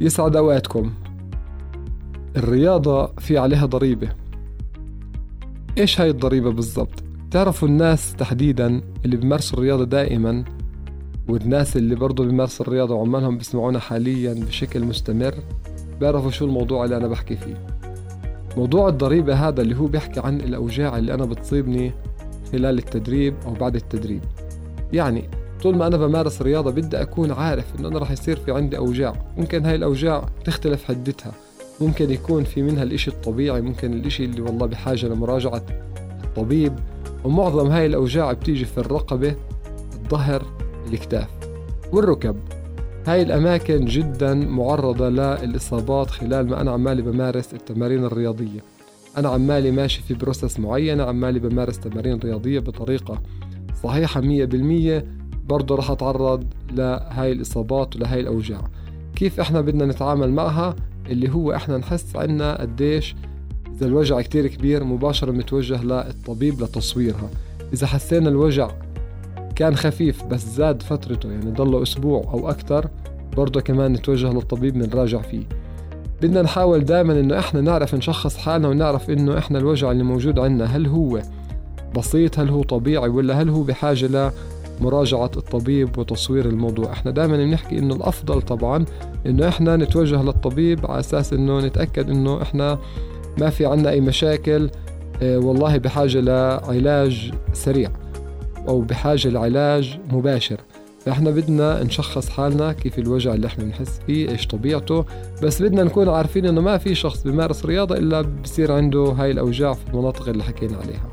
يسعد أوقاتكم الرياضة في عليها ضريبة. إيش هاي الضريبة بالضبط؟ تعرفوا الناس تحديدا اللي بيمارسوا الرياضة دائما والناس اللي برضو بيمارسوا الرياضة وعمالهم بيسمعونا حاليا بشكل مستمر بيعرفوا شو الموضوع اللي أنا بحكي فيه. موضوع الضريبة هذا اللي هو بيحكي عن الأوجاع اللي أنا بتصيبني خلال التدريب أو بعد التدريب. يعني طول ما أنا بمارس رياضة بدي أكون عارف إنه أنا راح يصير في عندي أوجاع. ممكن هاي الأوجاع تختلف حدتها. ممكن يكون في منها الإشي الطبيعي ممكن الإشي اللي والله بحاجة لمراجعة الطبيب. ومعظم هاي الأوجاع بتيجي في الرقبة الظهر الكتاف والركب. هاي الأماكن جدا معرضة للإصابات خلال ما أنا عمالي بمارس التمارين الرياضية. أنا عمالي ماشي في بروسس معينة عمالي بمارس تمارين رياضية بطريقة صحيحة مية بالمية. برضه راح أتعرض لهاي الإصابات ولهاي الأوجاع. كيف إحنا بدنا نتعامل معها؟ اللي هو إحنا نحس عنا قديش إذا الوجع كتير كبير مباشرة متوجه للطبيب لتصويرها. إذا حسينا الوجع كان خفيف بس زاد فترته يعني ضله أسبوع أو أكتر برضه كمان نتوجه للطبيب نراجع فيه. بدنا نحاول دائما إنه إحنا نعرف نشخص حالنا ونعرف إنه إحنا الوجع اللي موجود عندنا هل هو بسيط هل هو طبيعي ولا هل هو بحاجة لمراجعة الطبيب وتصوير الموضوع. إحنا دائما بنحكي إنه الأفضل طبعا إنه إحنا نتوجه للطبيب على أساس إنه نتأكد إنه إحنا ما في عنا أي مشاكل آه والله بحاجة لعلاج سريع أو بحاجة لعلاج مباشر. فإحنا بدنا نشخص حالنا كيف الوجع اللي إحنا بنحس فيه إيش طبيعته. بس بدنا نكون عارفين إنه ما في شخص بيمارس رياضة إلا بصير عنده هاي الأوجاع في المناطق اللي حكينا عليها.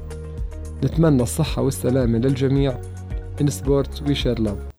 نتمنى الصحة والسلامة للجميع. In sports we share love